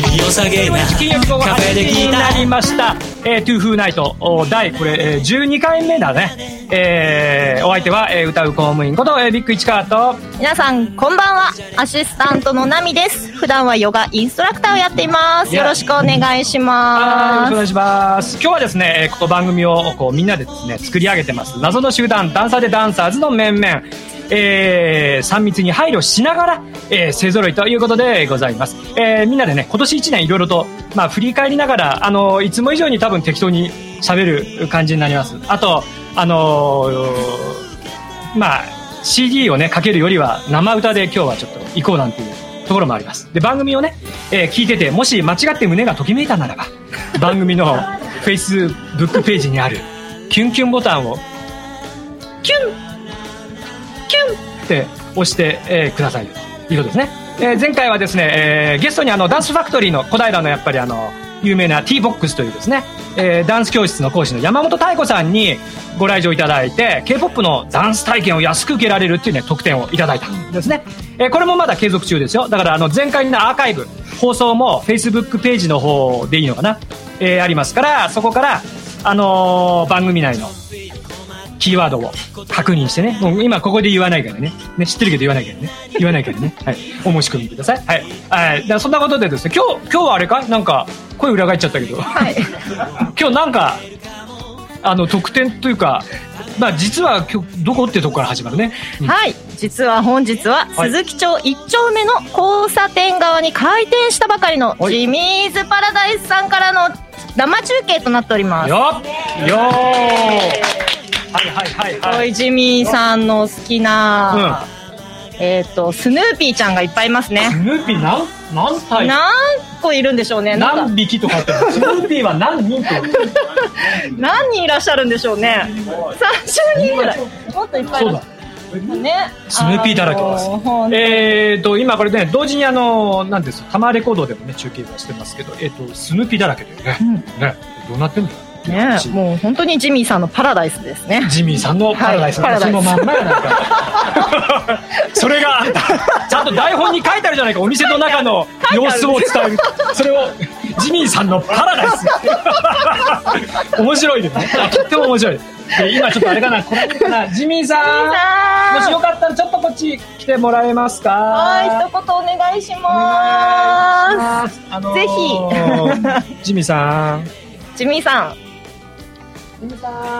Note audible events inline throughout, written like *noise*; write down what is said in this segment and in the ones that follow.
に良さげな金曜日午後8カフェで時になりました。えー、トゥーフーナイト、お第、これ、えー、12回目だね。えー、お相手は、えー、歌う公務員こと、えー、ビッグ市川と、皆さん、こんばんは。アシスタントのナミです。普段はヨガインストラクターをやっています。よろしくお願いします。はいよろしくお願いします。今日はですね、えーこの番組をこうみんなでですね、作り上げてます。謎の集団、ダンサーでダンサーズの面々。えー、3密に配慮しながら、えー、勢揃いということでございます。えー、みんなでね、今年1年いろいろと、まあ、振り返りながら、あの、いつも以上に多分適当に喋る感じになります。あと、あのーまあ、CD をね、かけるよりは生歌で今日はちょっと行こうなんていうところもあります。で、番組をね、えー聞いてて、もし間違って胸がときめいたならば、番組の *laughs* Facebook ページにあるキュンキュンボタンを、キュンキュンって押して、えーくださいよということですね。えー前回はですね、えーゲストにあの、ダンスファクトリーの小平のやっぱりあの、有名な T-BOX というですね、えーダンス教室の講師の山本太子さんにご来場いただいて、K-POP のダンス体験を安く受けられるっていうね、特典をいただいたんですね。えーこれもまだ継続中ですよ。だからあの、前回のアーカイブ、放送も Facebook ページの方でいいのかな、えーありますから、そこから、あのー番組内のキーワードを確認してね。もう今ここで言わないからね。ね、知ってるけど言わないからね。言わないからね。はい。お申し込みください。はい。はい。だそんなことでですね、今日、今日はあれか？なんか、声裏返っちゃったけど。はい。*laughs* 今日なんか、あの、特典というか、まあ実は今日、どこってとこから始まるね。うんはい。実は本日は、はい鈴木町一丁目の交差点側に開店したばかりの、はいジミーズパラダイスさんからの生中継となっております。よっよーはいはいはいおはい。いジミーさんの好きな、えっ、と、スヌーピーちゃんがいっぱいいますスね。ヌーピー何、何体何個いるんでしょうね。何匹とかって？スヌーピーは何人と何人いらっしゃるんでしょうね。30人ぐらい。もっといっぱいいる。ね。スヌーピーだらけですあのーとえーと、今これね、同時にあの、なんですタマレコードでもね、中継はしてますけど、えーと、スヌーピーだらけでね、ね、どうなってんの？ねもう本当にジミーさんのパラダイスですね。ジミーさんのパラダイス、はいそのまんまやなんか。*laughs* それがちゃんと台本に書いてあるじゃないか、お店の中の様子を伝える。それを、ジミーさんのパラダイス。*laughs* 面白いですね。とっても面白い。で今ちょっとあれかな、これかな、ジミーさん。もしよかったらちょっとこっち来てもらえますか？はい、一言お願いしまあのーぜひ *laughs* ジミーさんす。ジミーさん。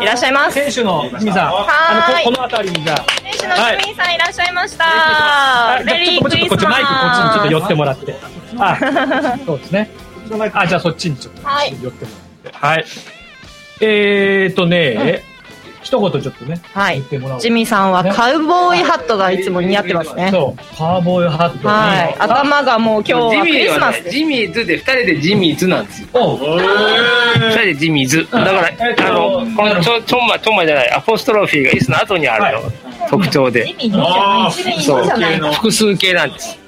いらっしゃいます。店主のジミーさん。はあのーいここの辺りにじゃあ。店主のジミーさんいらっしゃいました。はい。メリークリスマス。ちょっとマイクこっちにちょっと寄ってもらって。あそうですね。*laughs* あじゃあそっちにちょっと。はい。寄ってもらって。はい。えーとね、一言ちょっとねはい言ってもらおうジミーさんはカウボーイハットがいつも似合ってますね。そうカーボーイハットにはい。頭がもう今日はクジミーはね、リスマスです。ジミーズで二人でジミーズなんですよ。二人でジミーズ。だから、えっとあの、このちょ、ちょんま、ちょんまじゃない、アポストロフィーがイスの後にあるの、特徴でジ。ミーのじゃない。ジミーのじゃない。複数形なんです。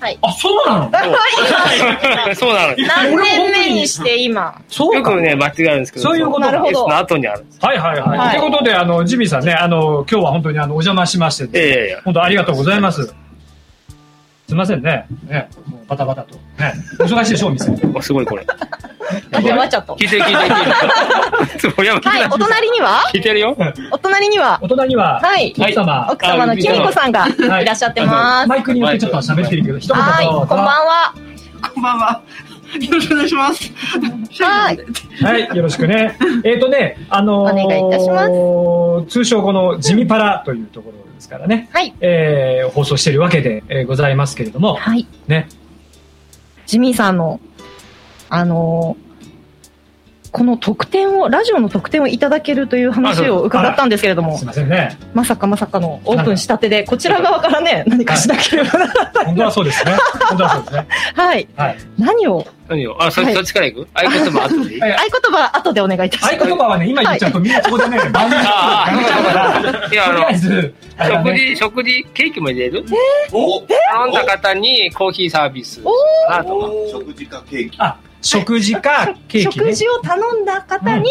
はい。あそうなの？*laughs* そうなの。何年目にして今？そうかよくね、間違えるんですけど、そういうことなるほどイスの後にあるんです。はいはいはい。はいということで、あの、ジミーさんね、あの、今日は本当にあの、お邪魔しまして、ええいやいや。本当ありがとうございます。すいませんね。ね、もうバタバタと。ね、お忙しいでしょ、お店。*laughs* おすごいこれ。黙っちゃった。聞いてる聞いてる聞いて *laughs* はい。お隣には？聞いてるよ。お隣には？お隣は、はい奥様。奥様のきみこさんがはいいらっしゃってます。マイクによってちょっと喋ってるけど、一言はい。こんばんは。こんばんは。よろしくお願いします。はい。はい、よろしくね。えっ、とね、あのーお願いいたします通称このジミパラというところですからね、はい。えー放送しているわけで、えーございますけれども、はい。ね、ジミーさんの、あのーこの特典を、ラジオの特典をいただけるという話を伺ったんですけれどもすい、ませんね。まさかまさかのオープンしたてで、こちら側からね、何かしなければならない。本当はそうですね。本当はそうですね。はい。はい。何を、何を？あ、そ、はい。そっちから行く？合言葉後で合言葉後でお願いいたします。合言葉はね、今言っちゃうとみんなそこでね、*laughs* 番組ああだから、いや、あの、食事、食事、ケーキも入れる？頼んだ方にコーヒーサービス。かなと。食事かケーキ。食事かケーキね。食事を頼んだ方に、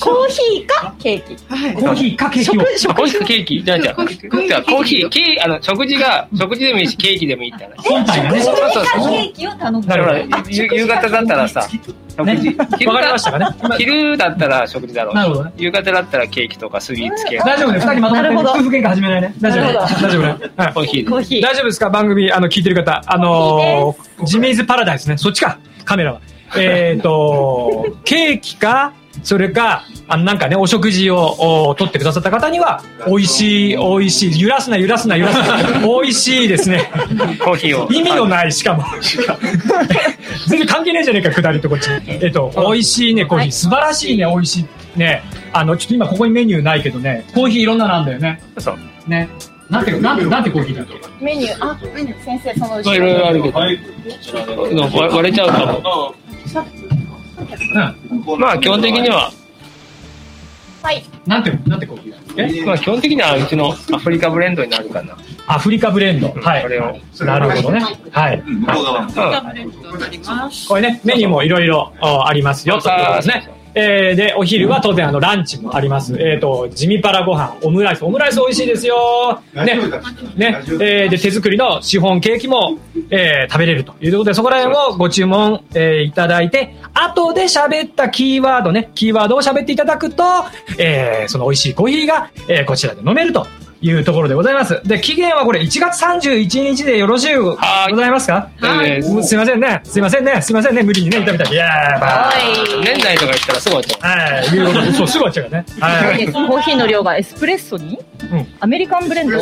コーヒーかケーキ。はい。コーヒーかケーキコーヒ食ーかケーキじゃあじゃあ、コーヒーじゃあコーヒー、ケーあの、食事が、食事でもいいし、ケーキでもいいって話。本体がね。そうそうそう。ケーキを頼んなるほど。だから夕夕方だったらさ、食ね事。わかりましたかね。昼だったら食事だろうなるほど夕方だったらケーキとかスイーツ系、大丈夫ね。二人まとめて夫婦喧嘩始めないね。大丈夫。大丈夫ね。はいコーヒーで。コーヒー。大丈夫ですか？番組、あの、聞いてる方。あのー、ジミーズパラダイスね。そっちか。カメラは。えっと、ケーキか、それか、あの、なんかね、お食事をお取ってくださった方には、美味しい、美味しい、揺らすな、揺らすな、揺らすな、*laughs* 美味しいですね。コーヒーを。意味のない、しかも。全然関係ねえじゃねえか、下りとこっち。えっと、美味しいね、コーヒー。素晴らしいね、美味しい。ね。あの、ちょっと今ここにメニューないけどね、コーヒーいろんなのあんだよね。そう。ね。なんて、なんて、なんてコーヒーだっけメニュー、あ、先生、その後いろいろあるけど、はい。割割れちゃうかも。うん。まあ、基本的には、はい。なんて、なんてコーヒーだっけまあ、基本的にはうちのアフリカブレンドになるかな。アフリカブレンド。はい。これを。なるほどね。はい。向こう側。うん。となります。これね、メニューもいろいろありますよ、ということですね。えー、で、お昼は当然あの、ランチもあります。えっ、と、地味パラご飯、オムライス。オムライス美味しいですよ。ね。ね。えー、で、手作りのシフォンケーキも、えー、食べれるということで、そこら辺をご注文、えー、いただいて、後で喋ったキーワードね、キーワードを喋っていただくと、えー、その美味しいコーヒーが、えー、こちらで飲めると。いうところでございます。で、期限はこれ1月31日でよろしゅうごはいざいますか？はいもうすいませんね。すいませんね。すいませんね。無理にね、炒めたら。いやー、まあ年内とか言ったらすぐ終わっちゃう。はい。いうことで、そう、すぐ終わっちゃうからね。はい。*laughs* コーヒーの量がエスプレッソに、うんアメリカンブレンド？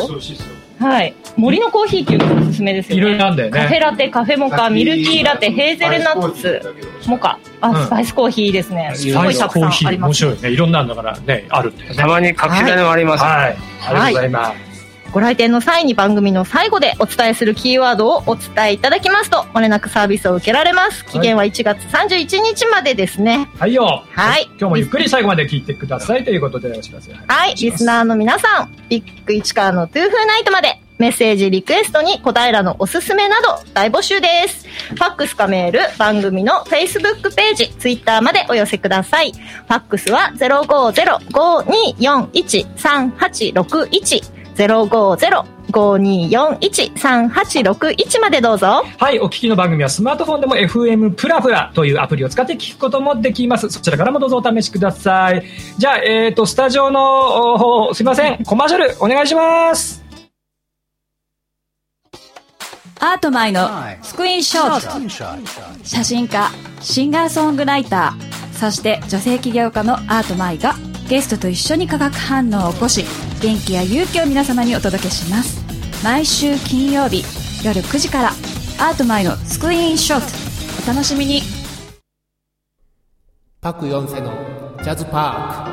はい。森のコーヒーっていうのがおすすめですよね。いろいろあんだよねカフェラテ、カフェモカ、ミルキーラテ、ヘーゼルナッツ、モカ。あ、うんスパイスコーヒーですね。すスパイスごいたくさんコーヒー、あります。面白いね。いろんなのだからね、あるんだよね。たまに隠し種もあります。はい。ありがとうございます。ご来店の際に番組の最後でお伝えするキーワードをお伝えいただきますと、漏れなくサービスを受けられます。期限は1月31日までですね。はいよ。はい今日もゆっくり最後まで聞いてくださいということでお知らせ。はい。リスナーの皆さん、ビッグ市川のトゥーフーナイトまで、メッセージ、リクエストに小平のおすすめなど大募集です。ファックスかメール、番組の Facebook ページ、Twitter までお寄せください。ファックスは050-5241-3861。050-5241-3861までどうぞ。はい、お聞きの番組はスマートフォンでも FM プラプラというアプリを使って聞くこともできます。そちらからもどうぞお試しください。じゃあ、えっ、と、スタジオのお方、すいません、コマーシャルお願いします。アートマイのスクリーンショット写真家シンガーソングライターそして女性起業家のアートマイがゲストと一緒に化学反応を起こし元気や勇気を皆様にお届けします。毎週金曜日夜9時からアートマイのスクリーンショット。お楽しみに。パク・ヨンセのジャズパ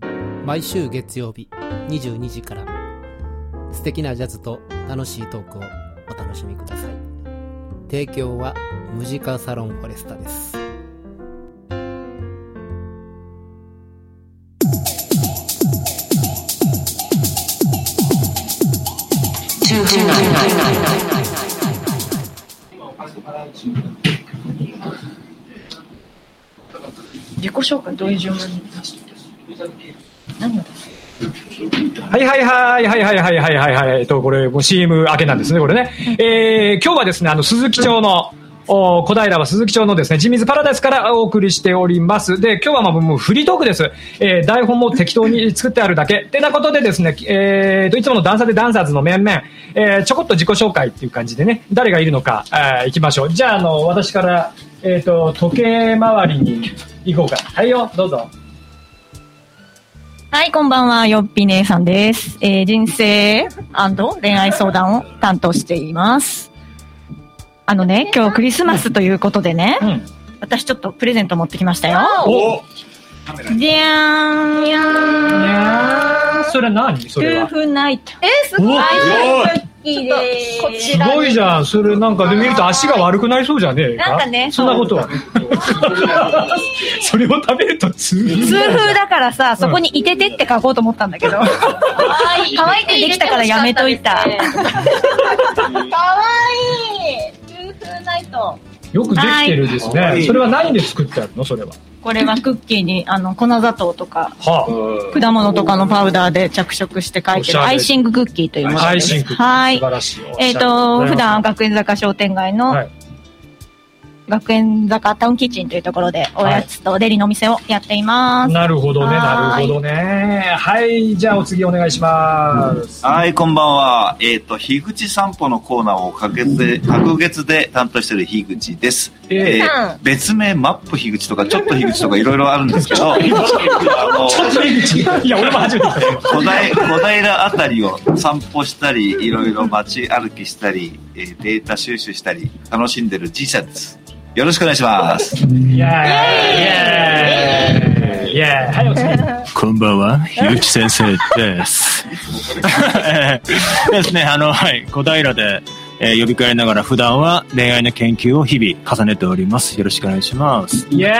ーク。毎週月曜日22時から。素敵なジャズと楽しいトークをお楽しみください。提供はムジカサロンフォレスタです。自己紹介どういう順番に何をはいはいはいはいはいはいはいはいはい。えっと、これ、もう CM 明けなんですね、これね。えー、今日はですね、あの、鈴木町の、お小平は鈴木町のですね、ジミーズパラダイスからお送りしております。で、今日はまあもうフリートークです。えー、台本も適当に作ってあるだけ。ってなことでですね、えーと、いつものダンサーでダンサーズの面々、えー、ちょこっと自己紹介っていう感じでね、誰がいるのか、えー、行きましょう。じゃあ、あの、私から、えっ、と、時計回りに行こうか。はいよ、どうぞ。はい、こんばんは、よっぴ姉さんです。えー、人生恋愛相談を担当しています。あのね、今日クリスマスということでね、うん。私ちょっとプレゼント持ってきましたよ。おじゃーん。いやーそれは何？それは。フナイト。え、すごい。す。ごいじゃん。それなんかで見ると足が悪くなりそうじゃねえか？なんかねそんなことは。それを食べると痛痛風だからさ、そこにいててって書こうと思ったんだけど。可愛い。可愛くできたからやめといた。可愛い。ト *laughs* ゥーフナイト。よくできてるですね。それは何で作ってあるの？それは。これはクッキーに、あの、粉砂糖とか、は果物とかのパウダーで着色して書いてるアイシングクッキーというものあ。です。配信クッキーはい素。晴らしい。えっ、と、普段学園坂商店街の、はい学園坂タウンキッチンというところでおやつとデリのお店をやっています。なるほどね、はーいなるほどね。はい、じゃあお次お願いします。はい、こんばんは。えっ、と、樋口散歩のコーナーを隔月で、隔月で担当している樋口です。ええー別名マップ樋口とか、ちょっと樋口とかいろいろあるんですけど、*laughs* あの、ちょっと井口。いや、俺も初めて。*laughs* 小平小平あたりを散歩したり、いろいろ街歩きしたり、えーデータ収集したり、楽しんでるじいちゃんです。よろしくお願いします。イェーイイェーイイェーイはい、お次。こんばんは、ゆうち先生です。え *laughs* ーですね、あの、はい、小平で、えー呼びかえながら普段は恋愛の研究を日々重ねております。よろしくお願いします。イェーイイェーイ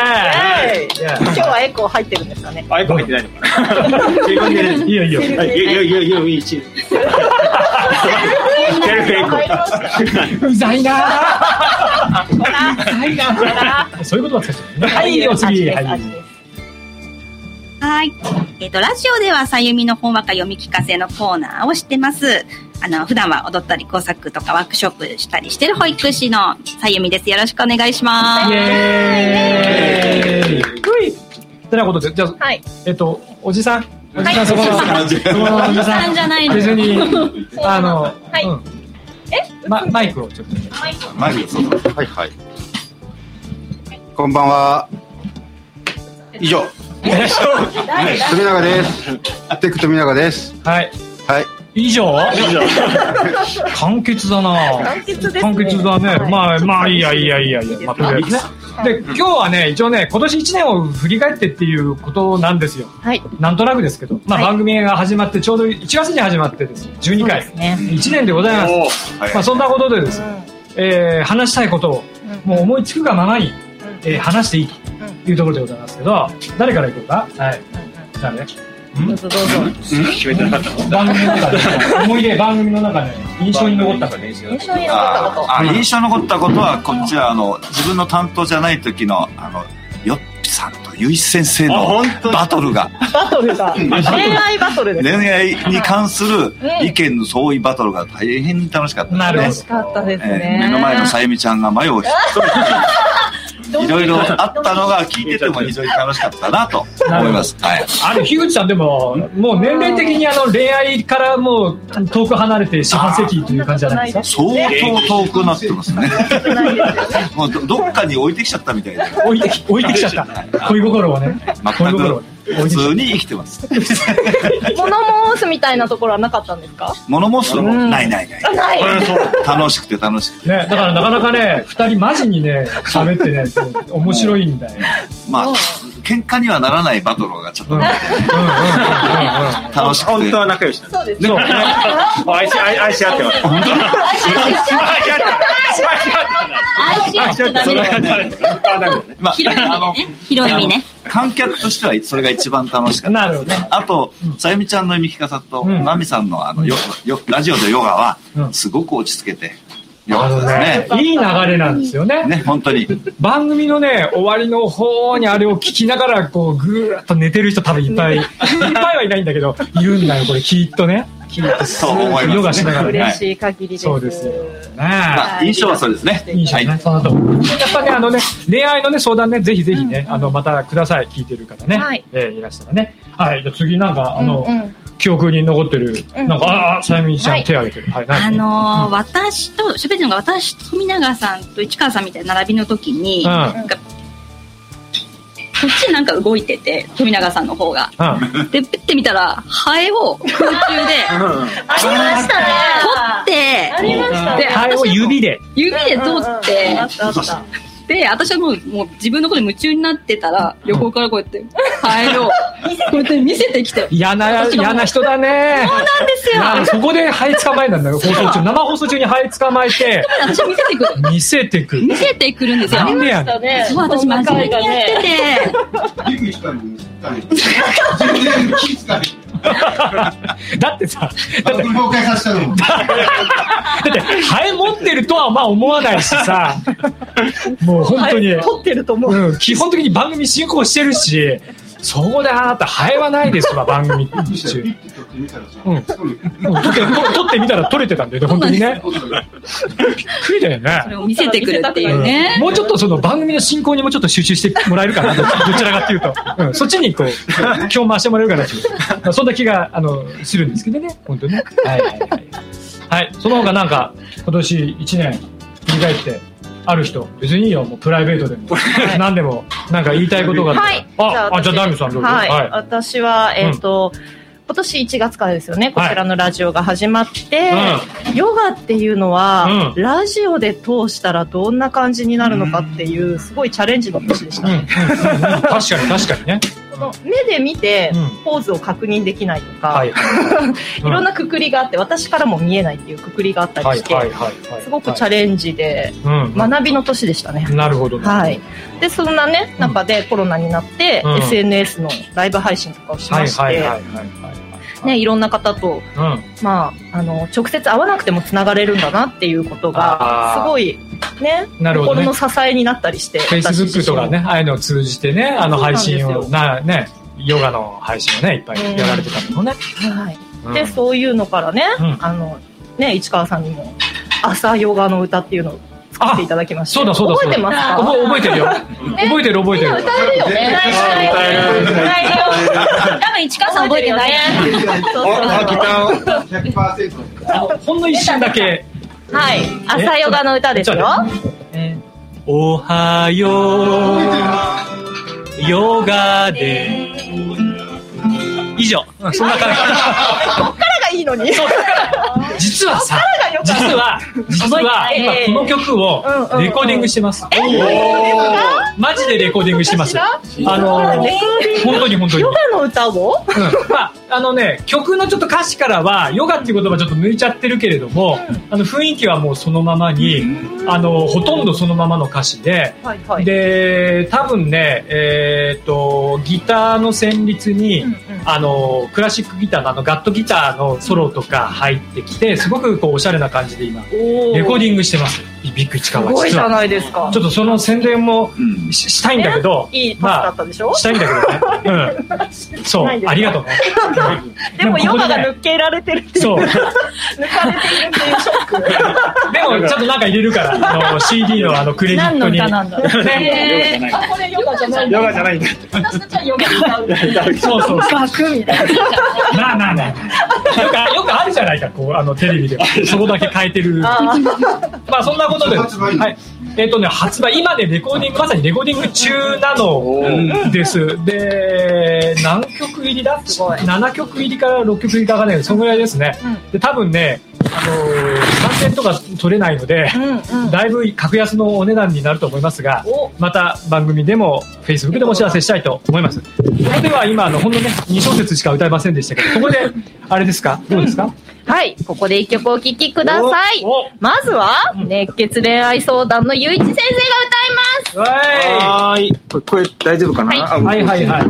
今日はエコー入ってるんですかね。あ、入ってないのかな自分で、*laughs* いいよいいよ。いやいや *laughs* いやいや、いい。うざいなぁ。うざいなぁ。そういうことば使っちゃうね。はい、お次。はい。はい。えっ、と、ラジオではさゆみの本話か読み聞かせのコーナーをしてます。あの、普段は踊ったり工作とかワークショップしたりしてる保育士のさゆみです。よろしくお願いします。イエーイふいてなことで、じゃあ、はい。えっと、おじさん。おじさん、そこの、そこのおじおじさんじゃないの別に、*laughs* あの、はいうん。ま、マイクをちょっと。マイク。はいはい。こんばんは。以上。富永です。*laughs* テック富永です。はい。はい。以上？簡潔だな。簡潔ですね。簡潔だね。まあ、まあ、いいや、いいや、いいや、いいや。まあ、とりあえず。ね。で、今日はね、一応ね、今年1年を振り返ってっていうことなんですよ。はい。なんとなくですけど。まあ、はい。番組が始まって、ちょうど1月に始まってです。ね、12回。ですね。1年でございます。はい。まあ、そんなことでですね、えー話したいことを、もう思いつくがままに、えー話していいというところでございますけど、誰からいこうか？はい。誰？どうぞどうぞ。決めてなかったの番組の中で、思い出、番組の中で印象に残ったこと。印象に残ったこと。印象に残ったことは、こっちは、あの、自分の担当じゃない時の、あの、よっぴさんとゆい先生あのバトルが、バトルだ。恋愛バトルです。恋愛に関する意見の相違バトルが大変に楽しかった楽しかったですえーね。目の前のさゆみちゃんが前をいろいろあったのが聞いてても非常に楽しかったなと思います。はい。あれ、樋口さんでも、もう年齢的にあの恋愛からもう遠く離れて四半世紀という感じじゃないですか？相当遠くなってますね。*laughs* もうどどっかに置いてきちゃったみたいで。置いてき、置いてきちゃった。恋心をね。恋全心をく普通に生きてます。物申すみたいなところはなかったんですか？物申すのもないないない。ない。楽しくて楽しくて。ね、だからなかなかね、二人マジにね、喋ってね、面白いんだよ。まあ、喧嘩にはならないバトルがちょっと楽しくて。本当は仲良しなんそうです。愛し愛愛し合ってます。本当？愛し合っちゃダメです。まあ、広い意あの味ね。広い意味ね。観客としてはそれが一番楽しかった。なるほどね。あと、さゆみちゃんの読み聞かさと、うんナミさんのあの、よ、よ、ラジオでヨガはう、んすごく落ち着けて、よかったですね。いい流れなんですよね。ね、本当に。番組のね、終わりの方にあれを聞きながら、こう、ぐーっと寝てる人多分いっぱい、*laughs* いっぱいはいないんだけど、いるんだよ、これ、きっとね。きっと、そう思いますヨガしながらね。嬉しい限りです。そうですよ。ねまあ、印象はそうですね。いいじゃんね。そのとやっぱね、あのね、恋愛のね、相談ね、ぜひぜひね、あの、またください。聞いてる方ね。はいえーいらしたらね。はい。じゃあ次なんか、あの、うんうん記憶に残ってる、うんなんか、ああ、さゆみちゃはいん手挙げてる。はい。あ何？のー私と、喋ってるのが私、富永さんと市川さんみたいな並びの時に、うんなんかこっちでなんか動いてて、富永さんの方が。うん。で、ピッて見たら、ハエを空中で、*laughs* ありましたね。取って、ありましたね。でハエを指で。指で取って、あったあった。で、私はもう、もう自分のことに夢中になってたら、横からこうやって、ハエを、*laughs* こうやって見せてきて。嫌な、嫌な人だね。そうなんですよ。いやそこでハエ捕まえたんだよ、放送中。生放送中にハエ捕まえて、*laughs* 私見せてくる。見せてくる。見せてくるんですよ。なんでやねん。ね。そう、私真面目にやってて。ビッグ一から全然気 *laughs* だってさ、あの公開させたのも。だって、ハエ持ってるとはまあ思わないしさ、*laughs* もう本当に、撮ってると思う。うん、基本的に番組進行してるし、そこであなた、ハエはないですわ、*laughs* 番組中。うん一人うん撮って撮ってみたら撮れてたんだよね、本当にね。びっくりだよねそ。れを見せてくるっていうね。もうちょっとその番組の進行にもちょっと集中してもらえるかな、ど *laughs* どちらかっていうと。うん、そっちにこう、*laughs* 今日回してもらえるかなまあそんな気が、あの、するんですけどね、本当にね。はいはいはい。はい、その他なんか、今年1年振り返って、ある人、別にいいよ、もうプライベートでも、何でも、なんか言いたいことがあったら。はい。あ、あ、じゃあダミさんどうぞ。はい。はい。私は、えっ、と、今年1月からですよね、こちらのラジオが始まって、ヨガっていうのは、ラジオで通したらどんな感じになるのかっていう、すごいチャレンジの年でしたね。確かに確かにね。この目で見て、ポーズを確認できないとか、はい。*laughs* いろんなくくりがあって、私からも見えないっていうくくりがあったりして、すごくチャレンジで、うん。学びの年でしたね。なるほど。はい。で、そんなね、中でコロナになって、うん。SNS のライブ配信とかをしまして、はいはいはいはいね、い。ろんな方と、うん。まあ、あの、直接会わなくても繋がれるんだなっていうことがすごい、ね、なるほどね。心の支えになったりして、フェイスブックとかね、ああいうのを通じてね、あの配信を、な、ね、ヨガの配信をね、いっぱいやられてたのね。はい。うん。で、そういうのからね、うん。あの、ね、市川さんにも、朝ヨガの歌っていうのを作っていただきました。そうだそうだそうだ。覚えてますか？覚え覚えてるよ。覚えてる覚えてる。歌えるよ。ね。歌える歌えるよ。多分市川さん覚えてない。そうそう100%。あの、ほんの一瞬だけ。はい。朝ヨガの歌ですよ。おはよ。う、ヨガで。以上。うんそんな感こっからがいいのに。*laughs* 実はさ、実は、実は、今この曲をレコーディングしてます。マジでレコーディングしてます。あの、本当に本当に。ヨガの歌を？うん。まあ、あのね、曲のちょっと歌詞からは、ヨガっていう言葉ちょっと抜いちゃってるけれども、あの雰囲気はもうそのままに、あの、ほとんどそのままの歌詞で。で、多分ね、えっ、と、ギターの旋律に、あの、クラシックギターのあの、ガットギターのソロとか入ってきて、すごくこう、おしゃれな感じで今、レコーディングしてます。ビッグ市川すごいじゃ。ないですかち。ょっとその宣伝もししたいんだけど、いいパスだったでしょ？したいんだけどね。うん。そう、ありがとうね。*laughs* でもヨガが抜けられてるっていう。そう。抜かれているっていうショック。でも、ちゃんとなんか入れるから、あの CD のあのクレジットに。何の歌なんだろうねあ、これヨガじゃない。ヨガじゃないんだ。私たちはヨガ歌う。そうそうそう。ガクみたいな。なあなあなあ。よく、よくあるじゃないか、こう、あの、テレビで。そこだけ変えてる。まあ、そんなことで。はい。えっ、とね、発売、今ね、レコーディング、まさにレコーディング中なのです。で、何曲入りだ ?7 曲入りから6曲入りかわかんないけど、そのぐらいですね。で、多分ね、あのー、参戦とか取れないので、だいぶ格安のお値段になると思いますが、また番組でも、Facebook でもお知らせしたいと思います。ここでは今、あの、ほんのね、2小節しか歌えませんでしたけど、ここで、あれですか？どうですか？はい、ここで一曲お聴きください。まずは、熱血恋愛相談のゆういち先生が歌います。はーい。これ大丈夫かな？あはいはいはい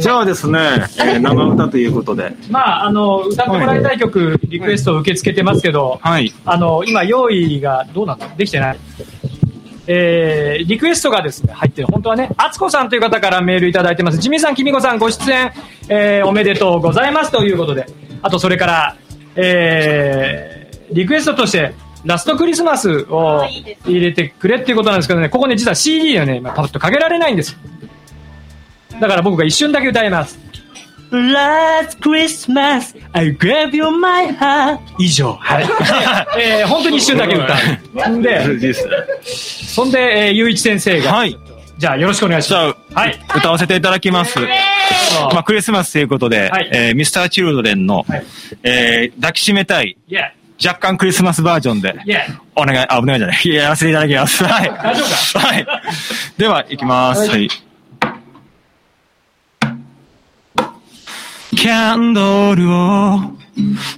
じゃあですね、えー生歌ということで。まあ、あの、歌ってもらいたい曲、リクエストを受け付けてますけど、はい。あの、今、用意がどうなの？できてない。えー、リクエストがですね、入ってる。本当はね、あつこさんという方からメールいただいてます。ジミーさん、きみこさん、ご出演、えー、おめでとうございますということで。あと、それから、えー、リクエストとして、ラストクリスマスを入れてくれっていうことなんですけどね、ここね、実は CD をね、今パッとかけられないんです。だから僕が一瞬だけ歌います。Last Christmas, I gave you my heart. 以上。はい。*laughs* えー、本当に一瞬だけ歌う。んで、そんで、えー、ゆういち先生が。はい。じゃあ、よろしくお願いします。はい。歌わせていただきます。まあ、クリスマスということで、はいえーミスターチルドレンの、はいえー抱きしめたい、若干クリスマスバージョンで、お願い、あ、お願いじゃない。やらせていただきます。はい。大丈夫かはい。では、行きます。はい。キャンドルを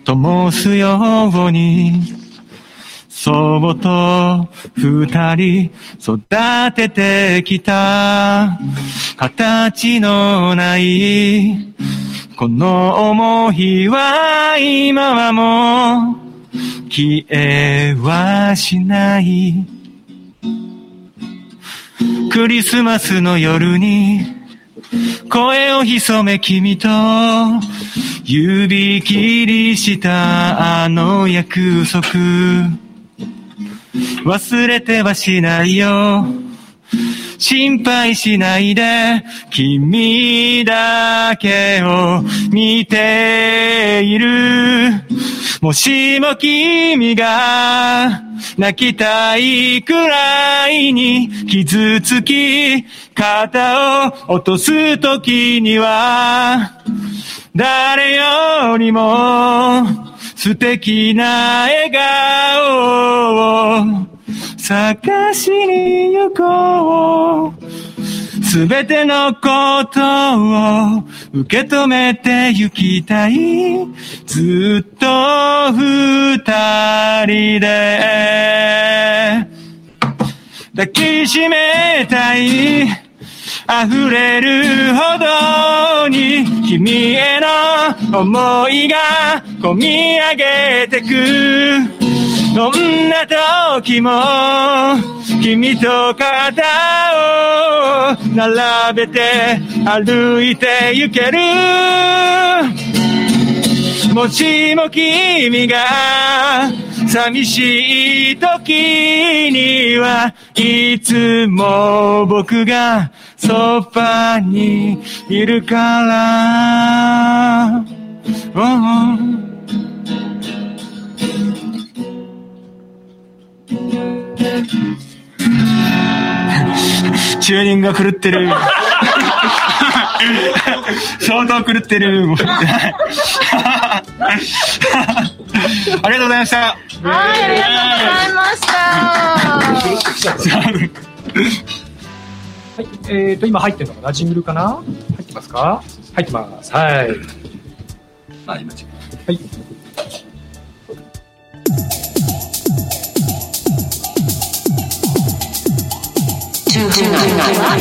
灯すように、祖母と二人育ててきた。形のない。この思いは今はもう消えはしない。クリスマスの夜に。声を潜め君と。指切りしたあの約束。忘れてはしないよ。心配しないで。君だけを見ている。もしも君が泣きたいくらいに傷つき肩を落とす時には誰よりも素敵な笑顔を探しに行こう。すべてのことを受け止めて行きたい。ずっと二人で。抱きしめたい。溢れるほどに君への思いが込み上げてく。どんな時も君と肩を並べて歩いて行ける。もしも君が寂しい時にはいつも僕がそばにいるから、うん *laughs* チューニングが狂ってる。*laughs* 相当狂ってる。*laughs* ありがとうございました。はい、ありがとうございました。はい。えっ、と、今入ってるのかなジングルかな？入ってますか？入ってます。はい。はい。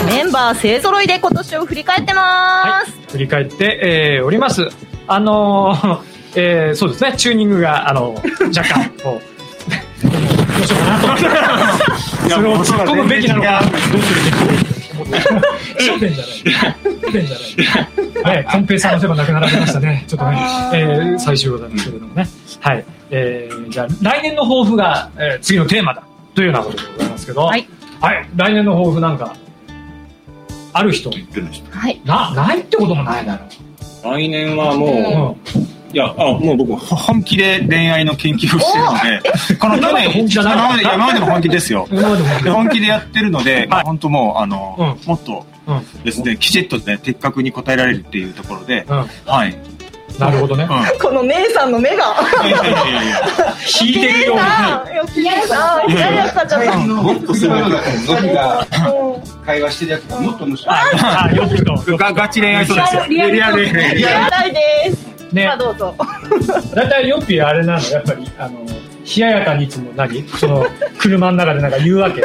メンバー勢揃いで今年を振り返ってます。振り返って、えーおります。あのー *laughs* えーそうですね、チューニングが、あの若干、*laughs* こう、どうしようかなと。それを突っ込むべきなのかな、どうするべき思って。焦点じゃない。焦点じゃない。はい、コンペイさんのせばなくなられましたね。ちょっとね、えー最終号なんですけれどもね。はい。えーじゃあ、来年の抱負が、えー次のテーマだ。というようなことでございますけど、はい。はい、来年の抱負なんか、ある人？はい。な、ないってこともないだろ。う。来年はもう、いや、あ、もう僕、本気で恋愛の研究をしてるので、*laughs* この去年、本気じゃない？今まで今までも本気ですよ。*laughs* 今までも本気？でやってるので、まあ本当もう、あの、もっとですね、きちっとね、的確に答えられるっていうところで、はい。なるほどね。この姉さんの目が。いやいやいやいや引いてるような。いや、さん、左やったじゃない。もっとすごいのが会話してるやつがもっと面白い。あ、よくと。ガガチ恋愛そうですよ。リアルリアルです。ねどうぞ。だいたいヨッピーあれなの、やっぱり、あの、冷ややかにいつも何その、車の中でなんか言うわけ。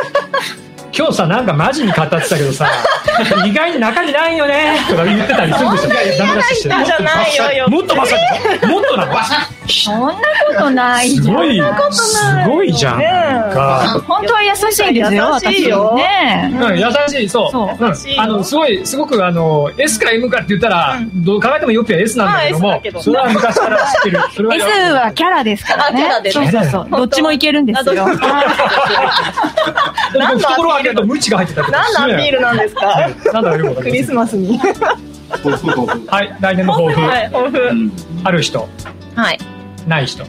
今日さ、なんかマジに語ってたけどさ、*laughs* 意外に中身ないよねとか言ってたりするんですよ。ダメ出しして嫌な人じゃないよよもっとバサッもっとなのそんなことない。すごい、すごいじゃん。なんか。本当は優しいですよ、優しいよ私ね。うん、優しい、そう。そううんあの、すごい、すごく、あの、S か M かって言ったら、どう考えてもヨッピーは S なんだけどもまあそれは昔から知ってる。それは S はキャラですからね。そうそうそう。どっちもいけるんですよ。*laughs* 懐を開けるとムチが入ってた何のアピールなんですか？なんだかよくわか？クリスマスに。はい、来年の抱負。はい、抱負。ある人、はい。ない人？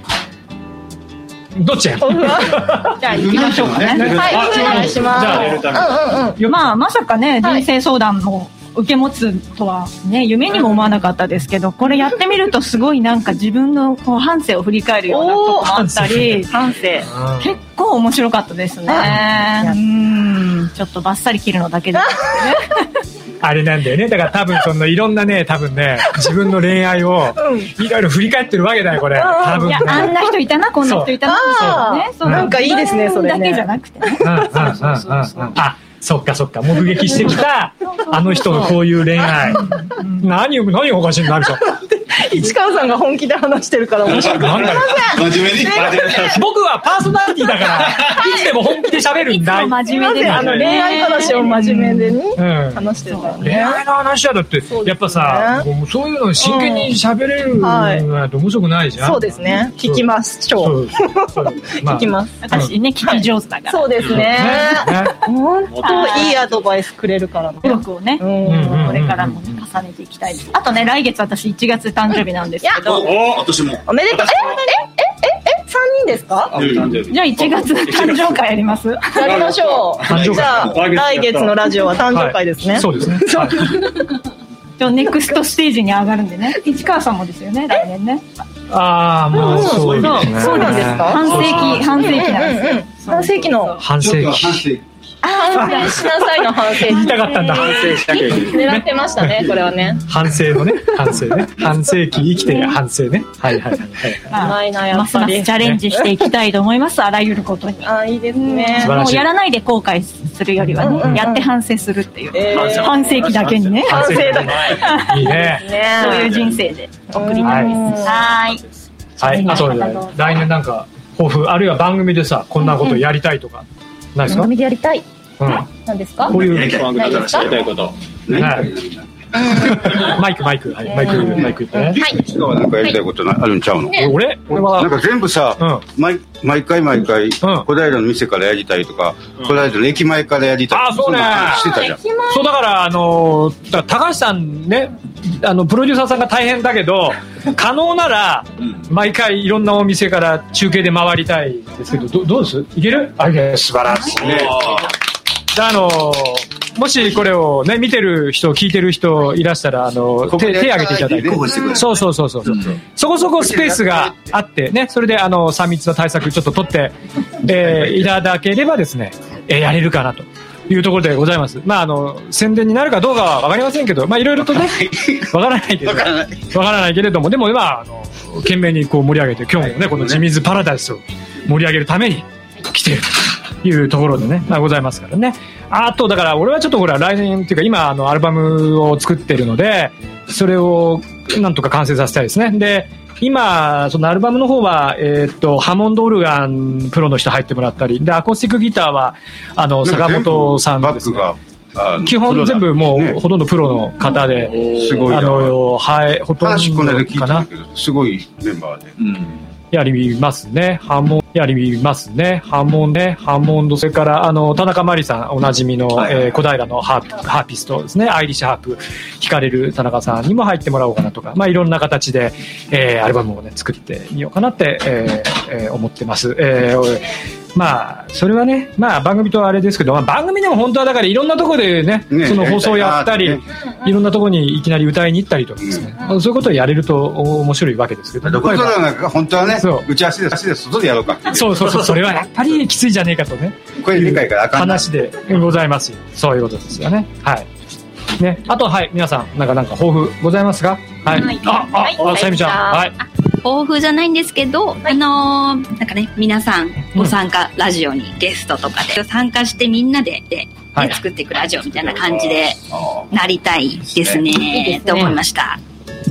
どっちや？*laughs* じゃあ行きましょうかね。はい、お願いします。じゃあうんうんうん。まあ、まさかね、人生相談も受け持つとはね、夢にも思わなかったですけど、これやってみるとすごいなんか自分のこう半生を振り返るようなとこもあったり、反省。結構面白かったですね。うん、ちょっとバッサリ切るのだけで。*laughs* あれなんだよね。だから多分そのいろんなね、多分ね、自分の恋愛をいろいろ振り返ってるわけだよ、これ。多分ねいや、あんな人いたな、こんな人いたな、そうね。そうなんかいいですねそれねだけじゃなくてね。うんうんうんうんうんあ、そっかそっか。目撃してきた、あの人のこういう恋愛。何を、何がおかしいんだ、ある *laughs* 市川さんが本気で話してるから面白い。なんだよ真面目に。僕はパーソナリティだから、いつでも本気で喋るんだ。真すいません、あの恋愛話を真面目でにうん話してるから恋ね。愛の話はだって、やっぱさ、そういうの真剣に喋れるのは面白くないじゃん。そうですね。聞きましょう。聞きます。私ね、聞き上手だから。そうですね。ね本当いいアドバイスくれるからね。努力をね、うんこれからもね重ねていきたいです。あとね、来月私1月誕生日なんですけど、お私も。おめでとう。え、え、え、え、え、三人ですかじゃあ1月誕生会やりますやりましょう。じゃあ、来月のラジオは誕生会ですね。そうですね。はいじゃあネクストステージに上がるんでね。市川さんもですよね、来年ね。ああ、まあ、そうですね。そうなんですか半世紀、半世紀なんですよ。半世紀の。半世紀。反省。ああ、しなさいの反省。言いたかったんだ。狙ってましたね、これはね。反省のね、反省ね。半世紀生きて反省ね。はいはいはい。まあうまいな、やますますっぱり。チャレンジしていきたいと思います、あらゆることに。ああ、いいですね素。晴らしいもうやらないで後悔するよりはね、やって反省するっていうえー。半世紀だけにね。反省だ。いいね。ねそういう人生で送りたいです。はーい。はい。あとね、来年なんか、抱負、あるいは番組でさ、こんなことやりたいとか、ないですか？番組でやりたい。うん。何ですか？こういう、何ですか？はいマイク、マイク、はい、マイク、マイク言ってね。はい。なんかやりたいことなあるんちゃうの？俺俺は、なんか全部さ、毎毎回毎回、小平の店からやりたいとか、小平の駅前からやりたいあ、そうね。してたじゃん。そうだから、あの、だから高橋さんね、あの、プロデューサーさんが大変だけど、*laughs* 可能なら、毎回いろんなお店から中継で回りたいですけど、どどうです？いける？あ、いけ素晴らしいね。じゃあ、あの、もしこれをね、見てる人、聞いてる人いらしたら、あの、手、手挙げていただいて。そうそうそうそう。そこそこスペースがあってね、それであの、3密の対策ちょっと取って、えーいただければですね、えーやれるかなと。いうところでございます。まあ、あの、宣伝になるかどうかはわかりませんけど、まあ、いろいろとね、わからないけど、わからないけれども、でも、まあ、あの、懸命にこう盛り上げて、今日もね、このジミズパラダイスを盛り上げるために来ているというところでね、まあ、ございますからね。あと、だから、俺はちょっとほら、来年っていうか、今、あの、アルバムを作ってるので、それを、なんとか完成させたいですね。で、今、そのアルバムの方は、えーっと、ハモンドオルガンプロの人入ってもらったり、で、アコースティックギターは、あの、坂本さんです、ね。基本全部もう、ほとんどプロの方で、すごいなあの、はい、ほとんどかなすごいメンバーで。やりますね。ハモン、やりますね。ハモンね。ハモンド、それから、あの、田中真理さん、おなじみの、えー小平のハープ、ハーピストですね。アイリッシュハープ、弾かれる田中さんにも入ってもらおうかなとか、まあ、いろんな形で、えーアルバムをね、作ってみようかなって、えーえー思ってます。えーまあ、それはね、まあ、番組とあれですけど、まあ、番組でも本当はだからいろんなところでね、ねその放送やったり、やりいろんなところにいきなり歌いに行ったりとかですね、そういうことをやれると面白いわけですけど、どこか本当はね、打ち合わせで、足で外でやろうか。そうそうそう、それはやっぱりきついじゃねえかとね。声でかいからあかんな話でございますよ。そういうことですよね。はい。ね。あと、はい、皆さん、なんか、なんか、抱負ございますか？はい。はいあ、あ、あ、さゆみちゃん。はい。抱負じゃないんですけど、あのーなんかね、皆さんご参加、ラジオにゲストとかで参加してみんなで、で、ねはい。作っていくラジオみたいな感じでなりたいですね、いいですね。と思いました。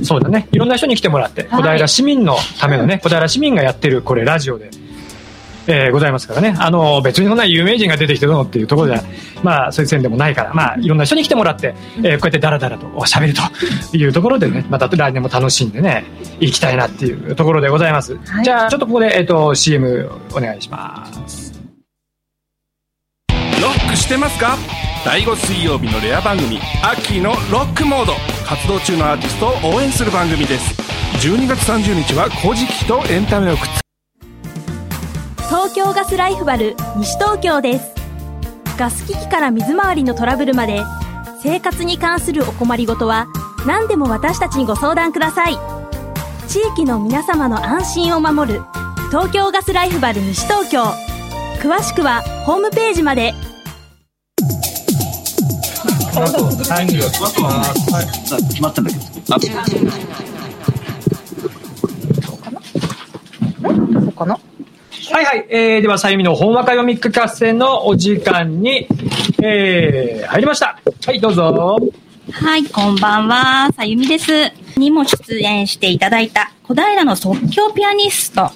そうだね。いろんな人に来てもらって、小平市民のためのね、小平市民がやってる、これ、ラジオで、えーございますからね。あの、別にそんな有名人が出てきてどうのっていうところでは、まあ、そういう線でもないから、まあ、いろんな人に来てもらって、えーこうやってダラダラとおしゃべるというところでね、また来年も楽しんでね、行きたいなっていうところでございます。じゃあ、ちょっとここで、えっ、と、CM お願いします。ロックしてますか？第5水曜日のレア番組「アッキーのロックモード」活動中のアーティストを応援する番組です12月30日は「古事記」とエンタメをくっつ東京ガスライフバル西東京です。ガス機器から水回りのトラブルまで生活に関するお困りごとは何でも私たちにご相談ください。地域の皆様の安心を守る東京ガスライフバル西東京。詳しくはホームページまで。決まってます。決まったんだけど。そうかなはいはい。えー、では、さゆみの本和歌読み聞かせのお時間に、えー、入りました。はい、どうぞ。はい、こんばんは、さゆみです。にも出演していただいた小平の即興ピアニスト、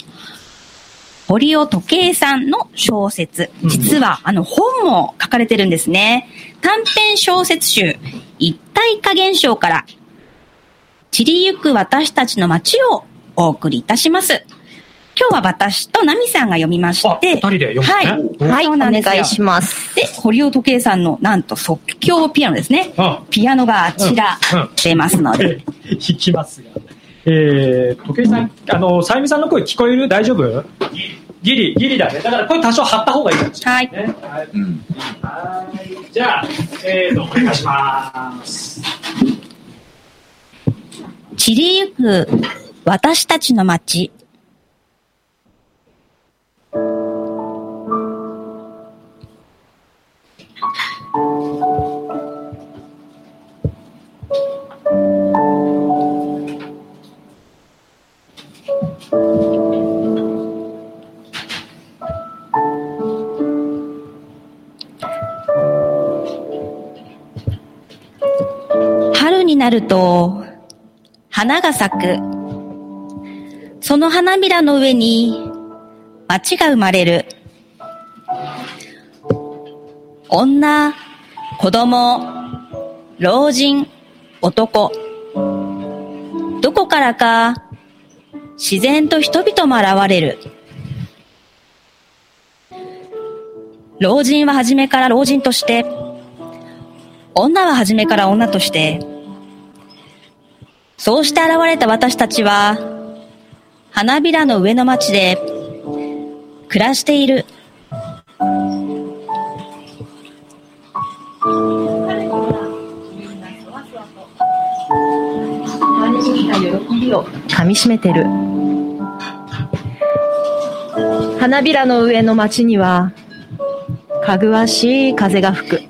堀尾時計さんの小説。実は、あの、本も書かれてるんですね。短編小説集、一体化現象から、散りゆく私たちの街をお送りいたします。今日は私とナミさんが読みまして、二人で読むねはい、はいそうなんですよお願いします。で、堀尾時計さんのなんと即興ピアノですね。ピアノがあちら出ますので。*laughs* 弾きますが。えー、時計さん、あの、さゆみさんの声聞こえる？大丈夫？ギリ、ギリだね。だから声多少張った方がいいかもしれない、ね。はい。はい。じゃあ、えーと、お願いします。散りゆく私たちの街。春になると、花が咲く。その花びらの上に、街が生まれる。女、子供、老人、男。どこからか、自然と人々も現れる。老人は初めから老人として、女は初めから女として、そうして現れた私たちは、花びらの上の町で、暮らしている。を噛みしめてる。花びらの上の町には、かぐわしい風が吹く。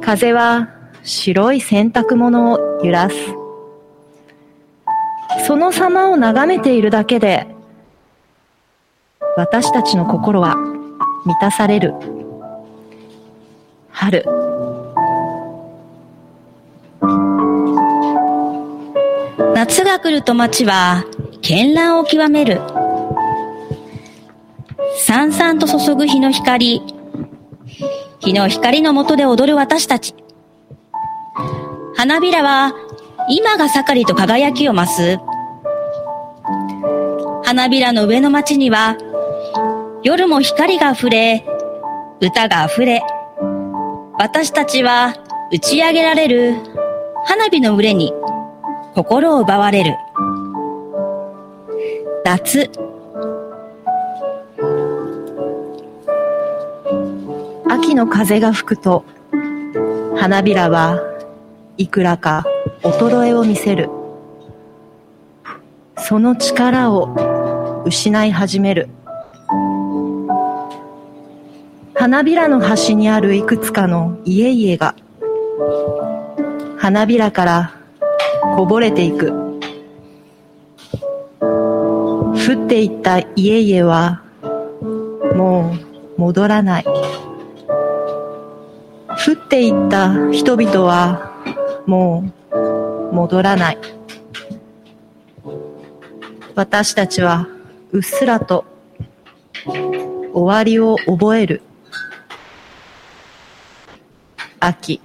風は白い洗濯物を揺らす。その様を眺めているだけで、私たちの心は満たされる。春。夏が来ると街は、絢爛を極める。さんさんと注ぐ日の光。日の光の下で踊る私たち。花びらは、今が盛りと輝きを増す。花びらの上の街には、夜も光が溢れ、歌が溢れ、私たちは打ち上げられる花火の上に心を奪われる。夏。秋の風が吹くと、花びらはいくらか衰えを見せる。その力を失い始める。花びらの端にあるいくつかの家々が、花びらからこぼれていく。降っていった家々は、もう戻らない。降っていった人々は、もう戻らない。私たちはうっすらと終わりを覚える。秋。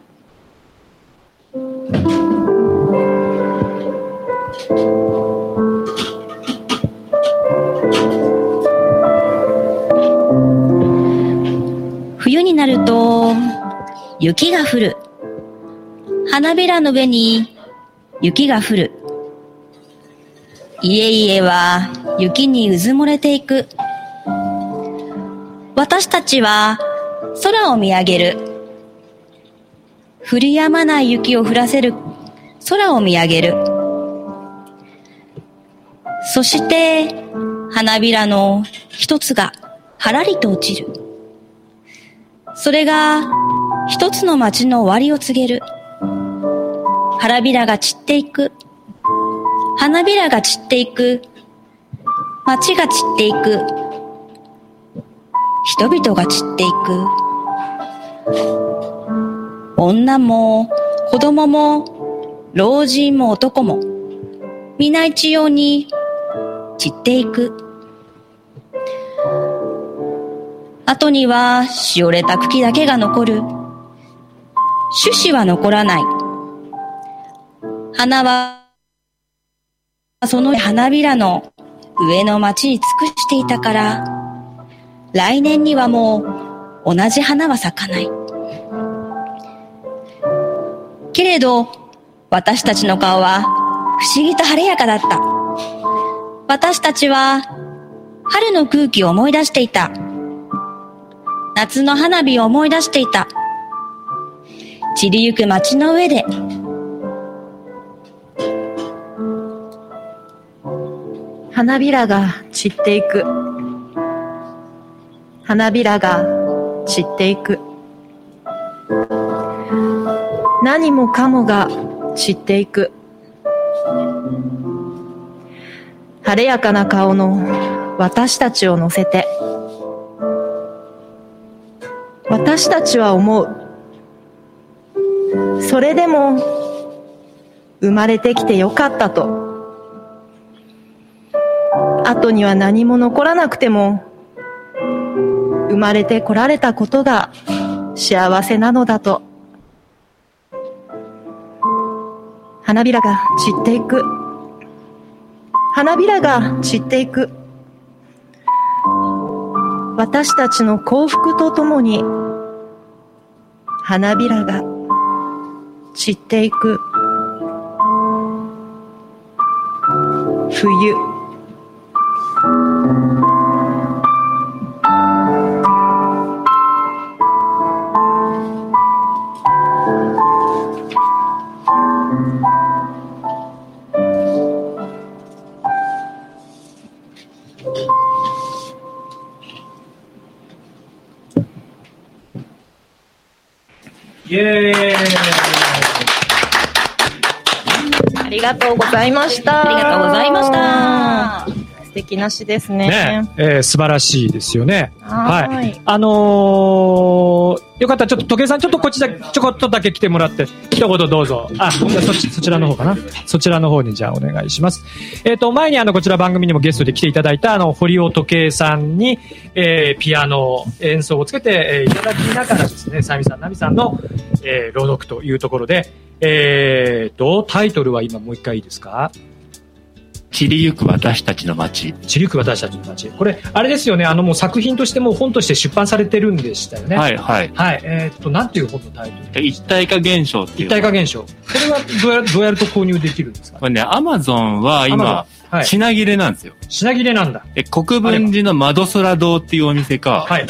冬になると、雪が降る。花びらの上に雪が降る。家々は雪にうずもれていく。私たちは空を見上げる。降り止まない雪を降らせる空を見上げる。そして花びらの一つがはらりと落ちる。それが一つの街の終わりを告げる。花びらが散っていく。花びらが散っていく。街が散っていく。人々が散っていく。女も子供も老人も男も皆一様に散っていく。後にはしおれた茎だけが残る。種子は残らない。花はその花びらの上の町に尽くしていたから、来年にはもう同じ花は咲かない。けれど、私たちの顔は不思議と晴れやかだった。私たちは春の空気を思い出していた。夏の花火を思い出していた。散りゆく街の上で、花びらが散っていく。花びらが散っていく。何もかもが散っていく。晴れやかな顔の私たちを乗せて。私たちは思う。それでも生まれてきてよかったと。後には何も残らなくても生まれてこられたことが幸せなのだと花びらが散っていく花びらが散っていく。私たちの幸福とともに花びらが散っていく。冬。イエーイありがとうございました。ありがとうございました。素敵な詩ですね。ねえー素晴らしいですよね。ははいい。あのーよかったらちょっと時計さんちょっとこっちだけ、ちょこっとだけ来てもらって、一言どうぞ。あ、そそちらの方かな。そちらの方にじゃあお願いします。えっ、と、前にあの、こちら番組にもゲストで来ていただいた、あの、堀尾時計さんに、えーピアノ演奏をつけて、えーいただきながらですね、サミさん、ナミさんの、えー朗読というところで、えーと、タイトルは今もう一回いいですか？散りゆく私たちの街。散りゆく私たちの街。これ、あれですよね、あのもう作品としてもう本として出版されてるんでしたよね。はいはい。はい。えーっと、なんていう本のタイトル？一体化現象っていう。一体化現象。これはどうやる、どうやると購入できるんですか？これね、アマゾンは今、Amazon はい品切れなんですよ。品切れなんだ。え、国分寺の窓空堂っていうお店か、はい。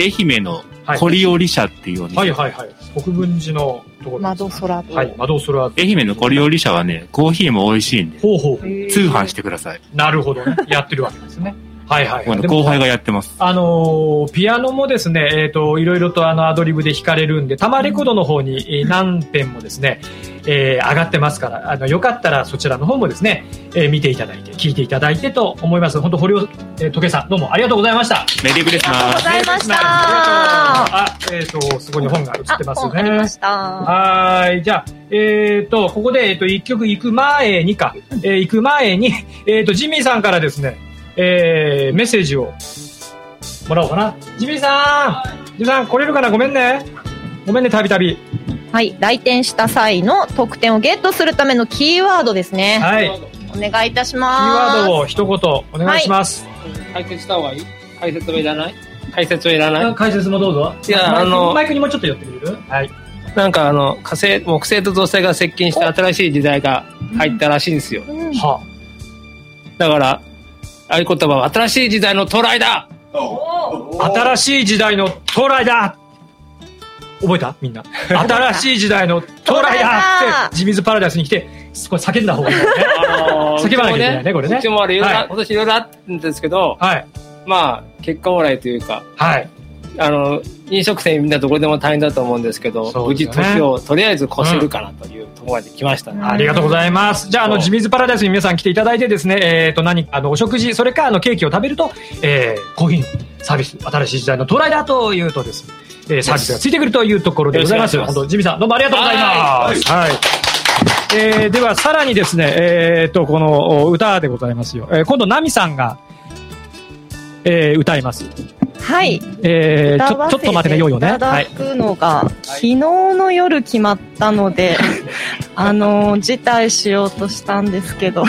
愛媛の堀織社っていうお店。はいはいはい。国分寺のところ。窓空と。はい。窓空。愛媛の堀織社はね、コーヒーも美味しいんで、ほうほう。通販してください。なるほどね。やってるわけですね。はいはい、はい。後輩がやってます。あのーピアノもですね、えっ、と、いろいろとあのアドリブで弾かれるんで、タマレコードの方にえー何編もですね、えー上がってますから、あの、よかったらそちらの方もですね、えー見ていただいて、聞いていただいてと思います。本当堀尾、えー、時計さん、どうもありがとうございました。メリークリスマス。ございました。あ、えっ、と、そこに本が映ってますね。ありました。はーい。じゃあ、えっ、と、ここで、えっ、と、一曲行く前にか、えー行く前に、えっ、と、ジミーさんからですね、えーメッセージをもらおうかな。ジミーさんジミーさん、来れるかな？ごめんね。ごめんね、たびたび。はい。来店した際の得点をゲットするためのキーワードですね。はい。お願いいたしキーます。ワードを一言お願いします。解説した方がいい？解説はいらない？解説はいらない？解説もどうぞ。いやあのマイクにもちょっと寄ってくれる？はい。なんかあの、火星、木星と土星が接近して新しい時代が入ったらしいんですよ。はだから、合言葉は新しい時代の到来だ。新しい時代の到来だ。覚えた？みんな。新しい時代の到来だって、ジミーズパラダイスに来て、これ叫んだ方がいいよね。あのー叫ばなきゃいけないね、これね。うちもあれ、いろいろはい。今年いろいろあったんですけど、まあ、結果オーライというか、はい。あの、飲食店みんなどこでも大変だと思うんですけど、無事年をとりあえず越せるかなというところまで来ましたね。ありがとうございます。じゃあ、あの、ジミーズパラダイスに皆さん来ていただいてですね、えっ、と、何か、あの、お食事、それか、あの、ケーキを食べると、えー、コーヒーのサービス、新しい時代の到来だというとですね、えー、サービスがついてくるというところでございます。本当、ジミーさん、どうもありがとうございます。はい。えー、では、さらにですね、えっ、と、このお歌でございますよ。えー、今度、ナミさんが、えー、歌います。はい。えー、ちょ、ちょっと待ってね、よいよね。いたはい。だくのが、昨日の夜決まったので、あの、辞退しようとしたんですけど。っ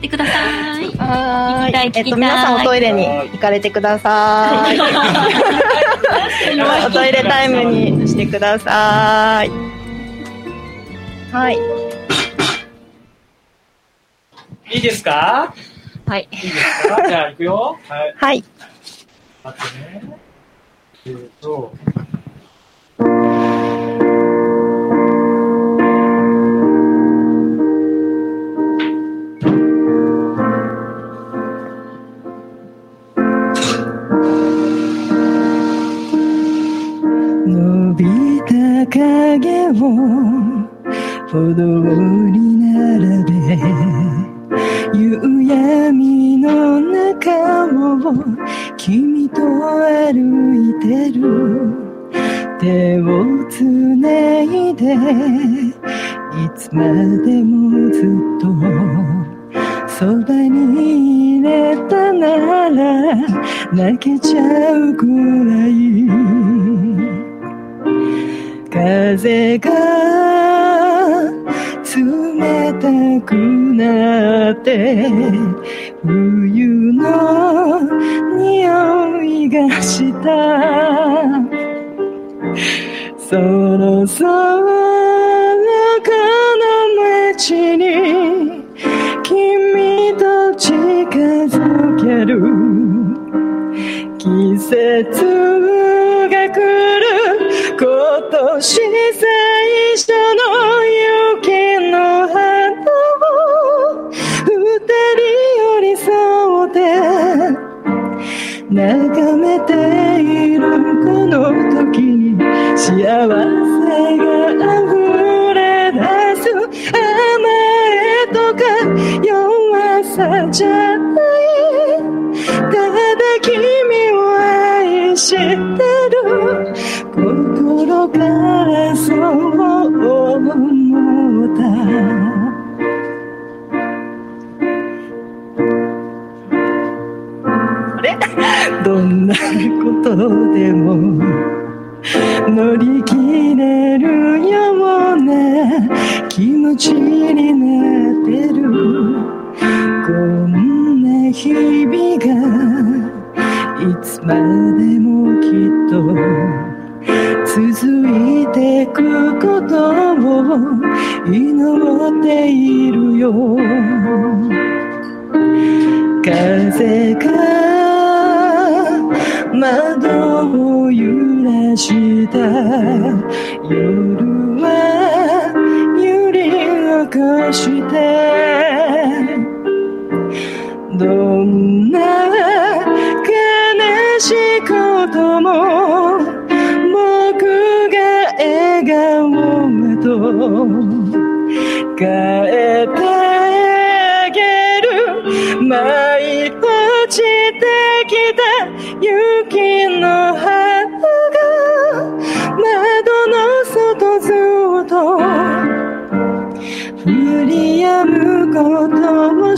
てください。はーい。えっと、皆さんおトイレに行かれてください。おトイレタイムにしてください。はい。いいですか？はい。いいですか？じゃあ、行くよ。はい。はい。待ってね。えーと。伸びでも乗り切れるような気持ちになってる。こんな日々がいつまでもきっと続いてくことを祈っているよ。風がを揺らした夜は揺り起こしてどんな悲しいことも僕が笑顔へと変えてあげる。舞い落ちてきた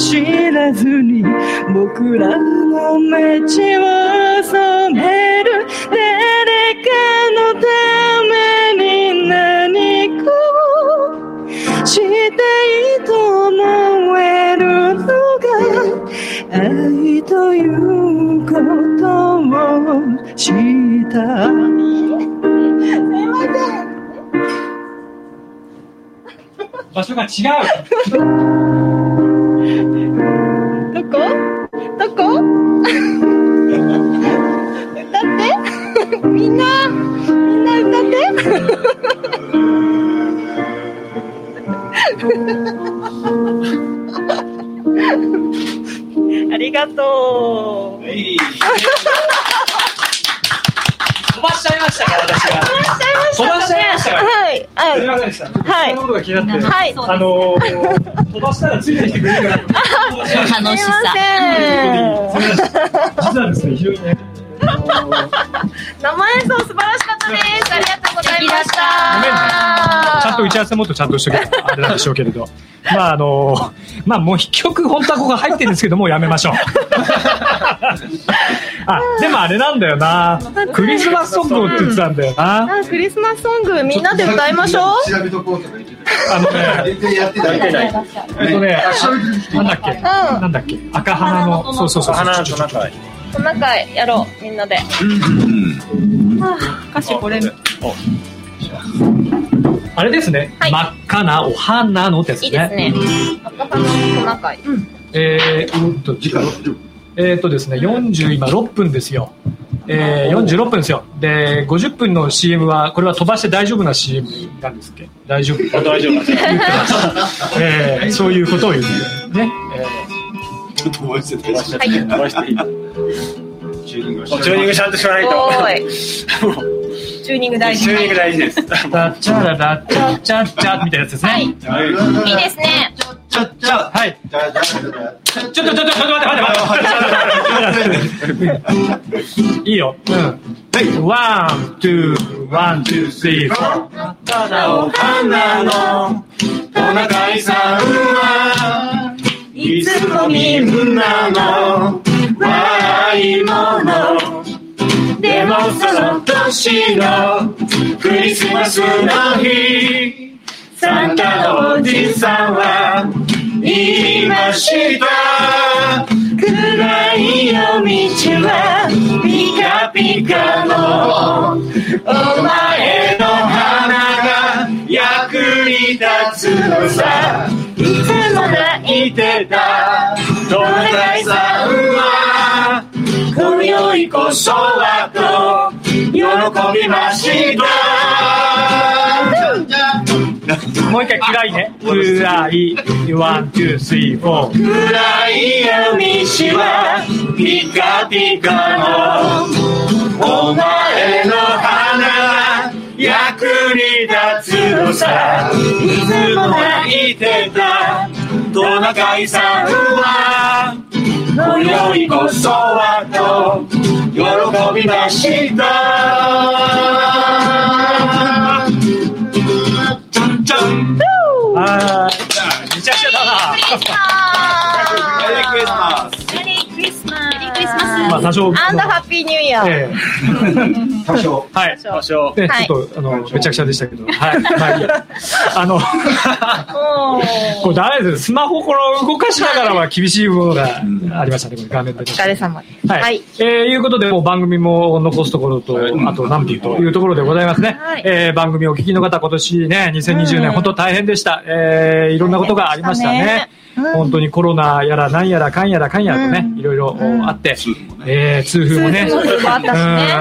知らずに僕らの街を染める誰かのために何かをしていいと思えるのが愛ということを知ったすいません場所が違う。はい。すみませんでした。はいそんなことが気になって。はいあのー、飛ばしたらついてきてくれるかなと。楽しさすいません。実はですね、非常にね、生演奏素晴らしかったです。ありがとうございました。ちゃんと打ち合わせもっとちゃんとしとけばあれなんでしょうけれど。*laughs* まああのまあもう一曲本当はここが入ってるんですけどもうやめましょう。*laughs* あ、でもあれなんだよな。クリスマスソングをって言ってたんだよな。あクリスマスソングみんなで歌いましょう。調べとこうとか言ってあのね、全然やってない。えっとね、なんだっけ、なんだっけ、赤花の、そうそうそう。花のトナカイ。トナカイやろうみんなで。歌詞これ。あれですね、真っ赤なお花のってやついいですねね。。赤花のトナカイ。えー、うんと、えーっとですね、40今6分ですよ。えー、46分ですよ。で、50分の CM は、これは飛ばして大丈夫な CM なんですっけ？大丈夫？大丈夫言ってました。えー、そういうことを言ってね。えちょっともう一度飛ばしはい飛ばしていいチューニングをチューニングちゃんとしないと。*laughs* チューニング大事。チューニング大事です。ー、ダッチャラダッチャッチャッチャみたいなやつですね。はい。いいですね。ちょちょはい。ちょっとちょっとちょっと待って待って待って。いいよ。うん。 one, two, one, two, three, four。真っ赤なお鼻のトナカイさんはいつもみんなの笑い物でもその年のクリスマスの日サンタのおじさんは言いました。暗い夜道はピカピカの。お前の花が役に立つのさ。いつも泣いてた。トナカイさ？ん今宵こそはと喜びましたもう一回暗いね。暗い、 one, two, three, four。暗い夜道はピカピカのお前の鼻役に立つのさ。いつも泣いてた。トナカイさんは？今宵こそはと喜びましたちゃんちゃんあー、めちゃくちゃだな。メリまあ、多少。アンドハッピーニューイヤー。ええ *laughs* 多少。はい。多少ね、はいちょっと、あの、めちゃくちゃでしたけど。はい。まあいいや。あの、おこれダメです？スマホこの動かしながらは厳しいものがありましたね、これ画面で。お疲れ様です。はい。はい。えー、いうことで、もう番組も残すところと、あと何品というところでございますね。はいえー、番組をお聞きの方、今年ね、2020うん年、本当大変でした。えー、いろんなことがありましたね。本当にコロナやら何やらかんやらかんやらとね、うんいろいろあって、痛風もねえー、痛風もね、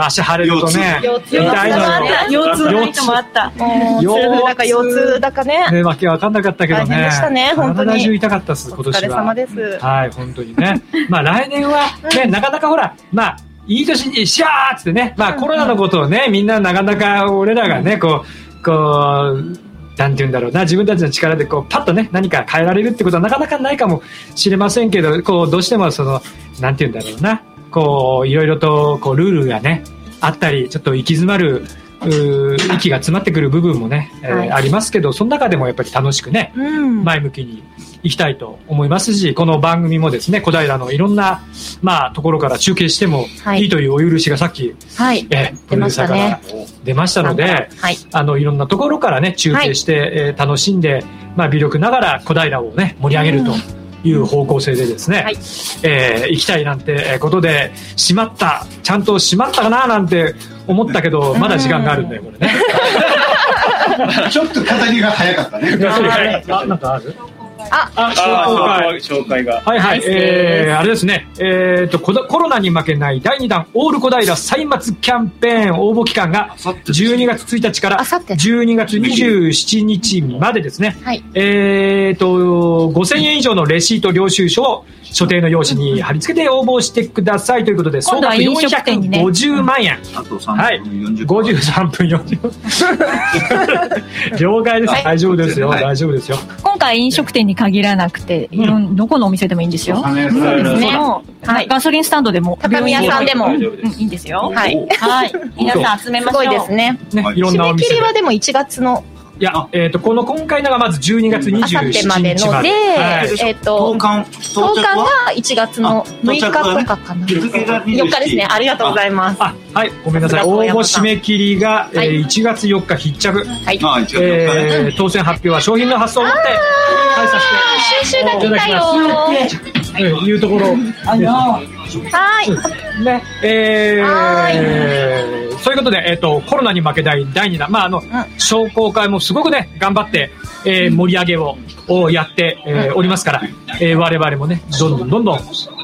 足腫れるとね、腰痛痛いのよ。腰痛の人もあった。もう痛風だか腰痛だかね。ね、わけわかんなかったけどね。大変でしたね本当に体中痛かったっす、今お年は。疲れ様です。はい、本当にね。まあ来年はね、なかなかほら、まあ、いい年にしゃーっつってね、まあコロナのことをね、みんななかなか俺らがね、こう、こう、なんて言うんだろうな、自分たちの力でこう、パッとね、何か変えられるってことはなかなかないかもしれませんけど、こう、どうしてもその、なんて言うんだろうな、こう、いろいろと、こう、ルールがね、あったり、ちょっと行き詰まる、息が詰まってくる部分もね、えーはいありますけど、その中でもやっぱり楽しくね、うん。前向きにいきたいと思いますし、この番組もですね、小平のいろんな、まあ、ところから中継してもはいいいというお許しがさっき、はい。えープロデューサーか出ましたらね出ましたので、はい。あの、いろんなところからね、中継して、えー楽しんで、まあ、微力ながら小平をね、盛り上げるという方向性でですね、はいえー行きたいなんてえーことで、しまった、ちゃんとしまったかななんて思ったけど、まだ時間があるんだよ、これね。*laughs* ちょっと語りが早かったね。*laughs* *laughs* あ、なんかある？あ、あ、紹介。紹介が。はいはい、えー、あれですね、えーと、ココロナに負けない第2弾、オール小平歳末キャンペーン応募期間が、12月1日から12月27日までですね。はい。えーと、5000円以上のレシート領収書を所定の用紙に貼り付けて応募してくださいということで、総額今度は飲食店にね450万円。あと3はい。分40 53分40了解です。大丈夫ですよ。大丈夫ですよ。今回飲食店に限らなくて、いろんどこのお店でもいいんですよ。そうですねそのガソリンスタンドでも、畳屋さんでもうんいいんですよ。はい。はい。皆さん集めますしょう。ごいですね。ね、いろんなお締め店で。切りはでも1月のいや、えっ、と、この今回のがまず12月27あさってまで日まで。ので、はいえっ、と、投函投函が1月の6日とかかな。日付が4日ですね。ありがとうございます。あ、はい、ごめんなさい。応募締め切りが、えー1月4日必着。はい。あ、一応、えー当選発表は商品の発送をもって、返させて収集が来たようんいうところ。はね、えはー、そういうことで、えっ、と、コロナに負けない第2弾、まあ、あの、商工会もすごくね、頑張って、えー盛り上げををやって、えーおりますから、えー我々もね、どんどんどんどん、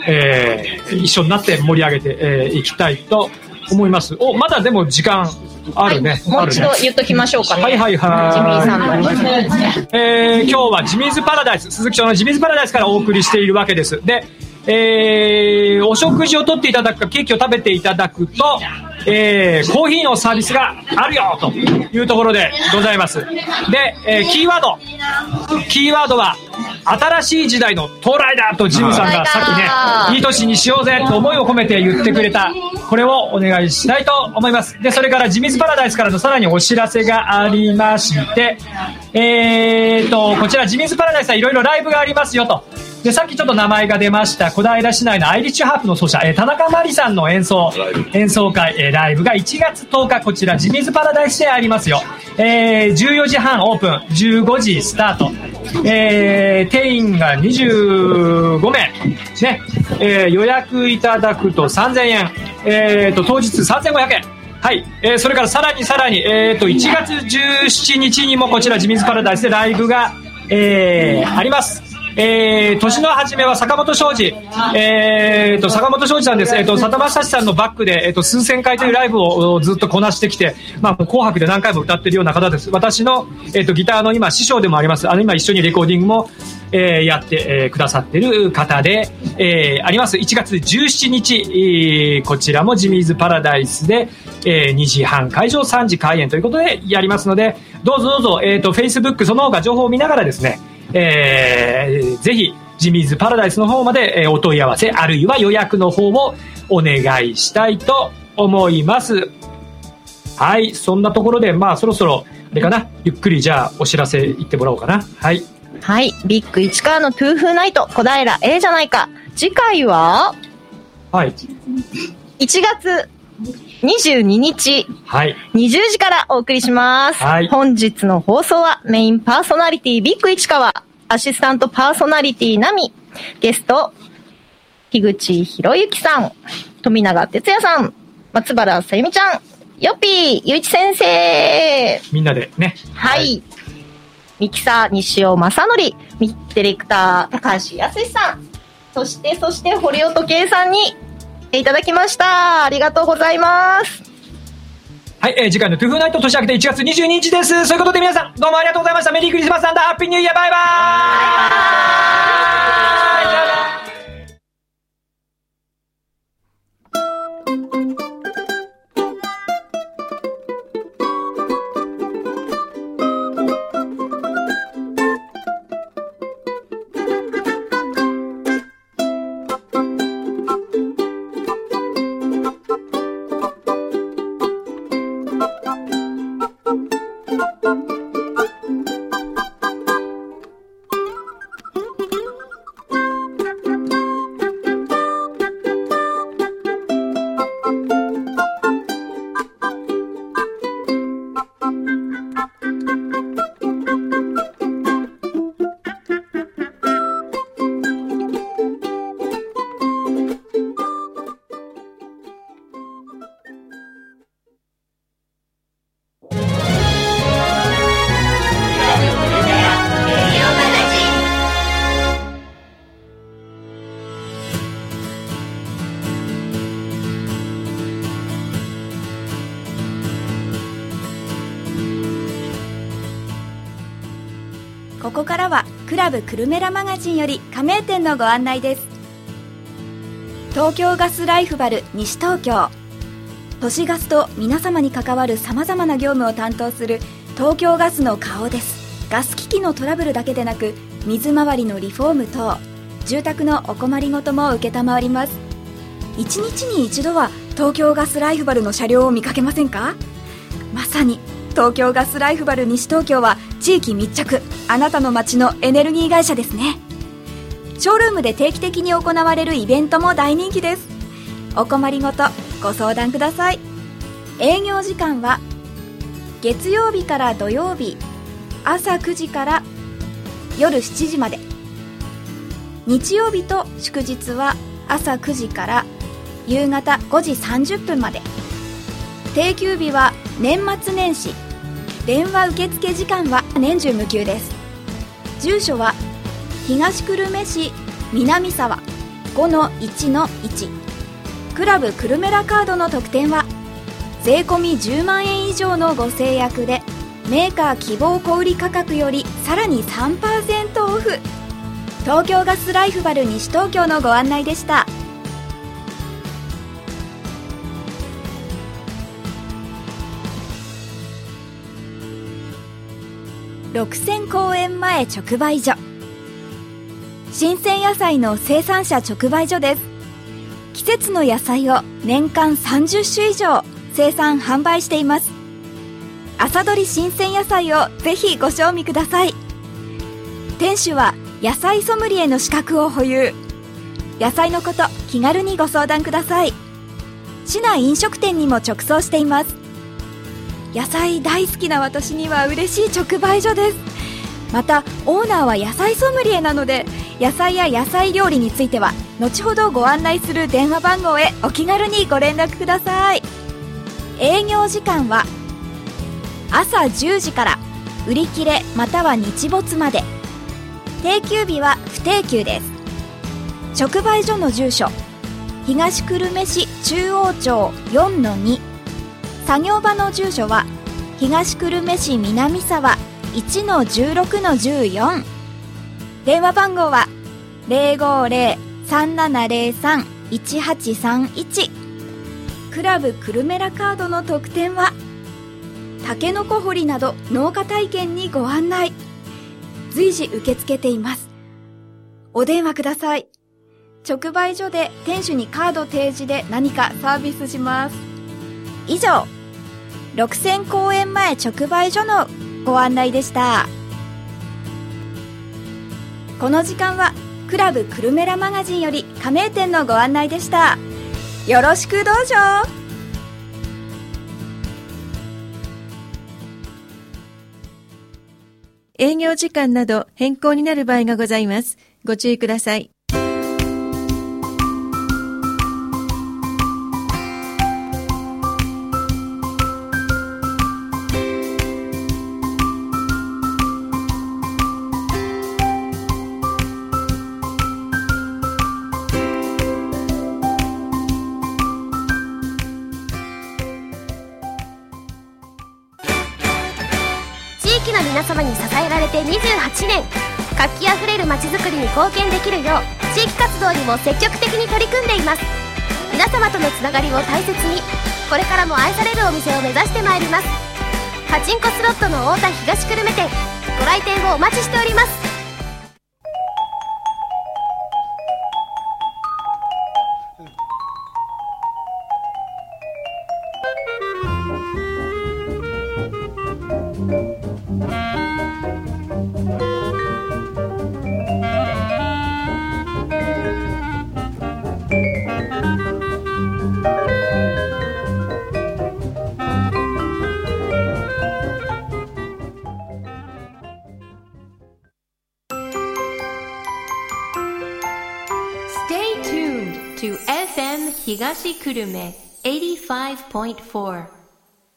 えー一緒になって盛り上げてい、えーいきたいと思います。お、まだでも時間あるね。もう一度言っときましょうかね。はいはいはいジミーさんの。えー今日はジミーズパラダイス、鈴木町のジミーズパラダイスからお送りしているわけです。で、えーお食事をとっていただくか、ケーキを食べていただくと、えーコーヒーのサービスがあるよというところでございます。で、えーキーワード。キーワードは、新しい時代の到来だとジムさんがさっきね、いい年にしようぜと思いを込めて言ってくれた、これをお願いしたいと思います。で、それからジミーズパラダイスからのさらにお知らせがありまして、えーと、こちらジミーズパラダイスはいろいろライブがありますよと。で、さっきちょっと名前が出ました、小平市内のアイリッシュハープの奏者、えー田中真理さんの演奏、演奏会、えーライブが1月10日、こちら、ジミーズパラダイスでありますよ。えー14時半オープン、15時スタート。えー定員が25名。ね、えー予約いただくと3000円。えーと、当日3500円。はい、えーそれからさらにさらに、えー、と1月17日にもこちら、ジミーズパラダイスでライブが、えーあります。えー、年の初めは坂本庄司、えー、と坂本庄司さんです、えー、と佐田正史さんのバックで、えー、と数千回というライブをずっとこなしてきて、まあ、紅白で何回も歌ってるような方です、私の、えー、とギターの今、師匠でもあります、あの今、一緒にレコーディングも、えーやって、えーくださってる方で、えーあります、1月17日、えーこちらもジミーズパラダイスで、えー2時半会場、3時開演ということでやりますので、どうぞどうぞ、えー、と Facebook、その他情報を見ながらですね、えーぜひ、ジミーズパラダイスの方まで、えーお問い合わせ、あるいは予約の方をお願いしたいと思います。はい、そんなところで、まあ、そろそろ、あれかな、ゆっくりじゃあ、お知らせ言ってもらおうかな。はい。はい。ビッグ市川のトゥーフーナイト、小平 A じゃないか。次回は、はい。1月22日、はい。20時からお送りします。はい。本日の放送はメインパーソナリティビッグ市川、アシスタントパーソナリティナミ、ゲスト、樋口博之さん、富永哲也さん、松原さゆみちゃん、よっぴー、ゆういち先生、みんなでね。はい。ミキサー、西尾正則、ミディレクター、高橋康さん、そして、そして、堀尾時計さんに、来ていただきました。ありがとうございます。はい、えー次回のトゥフーナイト年明けて1月22日です。そういうことで皆さん、どうもありがとうございました。メリークリスマスハッピーニューイヤーバイバーイブクルメラマガジンより加盟店のご案内です。東京ガスライフバル西東京。都市ガスと皆様に関わるさまざまな業務を担当する東京ガスの顔です。ガス機器のトラブルだけでなく水回りのリフォーム等。住宅のお困りごとも承ります。一日に一度は東京ガスライフバルの車両を見かけませんか？まさに東京ガスライフバル西東京は地域密着。あなたの街のエネルギー会社ですね。ショールームで定期的に行われるイベントも大人気です。お困りごとご相談ください。営業時間は月曜日から土曜日朝9時から夜7時まで。日曜日と祝日は朝9時から夕方5時30分まで。定休日は年末年始。電話受付時間は年中無休です。住所は東久留米市南沢5-1-1クラブ久留米ラカードの特典は税込10万円以上のご制約でメーカー希望小売価格よりさらに3%オフ。東京ガスライフバル西東京のご案内でした。六千公園前直売所。新鮮野菜の生産者直売所です。季節の野菜を年間30種以上生産販売しています。朝どり新鮮野菜をぜひご賞味ください。店主は野菜ソムリエの資格を保有。野菜のこと気軽にご相談ください。市内飲食店にも直送しています。野菜大好きな私には嬉しい直売所です。またオーナーは野菜ソムリエなので野菜や野菜料理については後ほどご案内する電話番号へお気軽にご連絡ください。営業時間は朝10時から売り切れまたは日没まで。定休日は不定休です。直売所の住所東久留米市中央町4-2作業場の住所は東久留米市南沢1-16-14電話番号は050-3703-1831クラブクルメラカードの特典はタケノコ掘りなど農家体験にご案内。随時受け付けています。お電話ください。直売所で店主にカード提示で何かサービスします。以上。六千公園前直売所のご案内でしたこの時間はクラブクルメラマガジンより加盟店のご案内でしたよろしくどうぞ営業時間など変更になる場合がございます。ご注意ください。貢献できるよう地域活動にも積極的に取り組んでいます。皆様とのつながりを大切にこれからも愛されるお店を目指してまいります。パチンコスロットの太田東久留米店ご来店をお待ちしております。東久留米85.4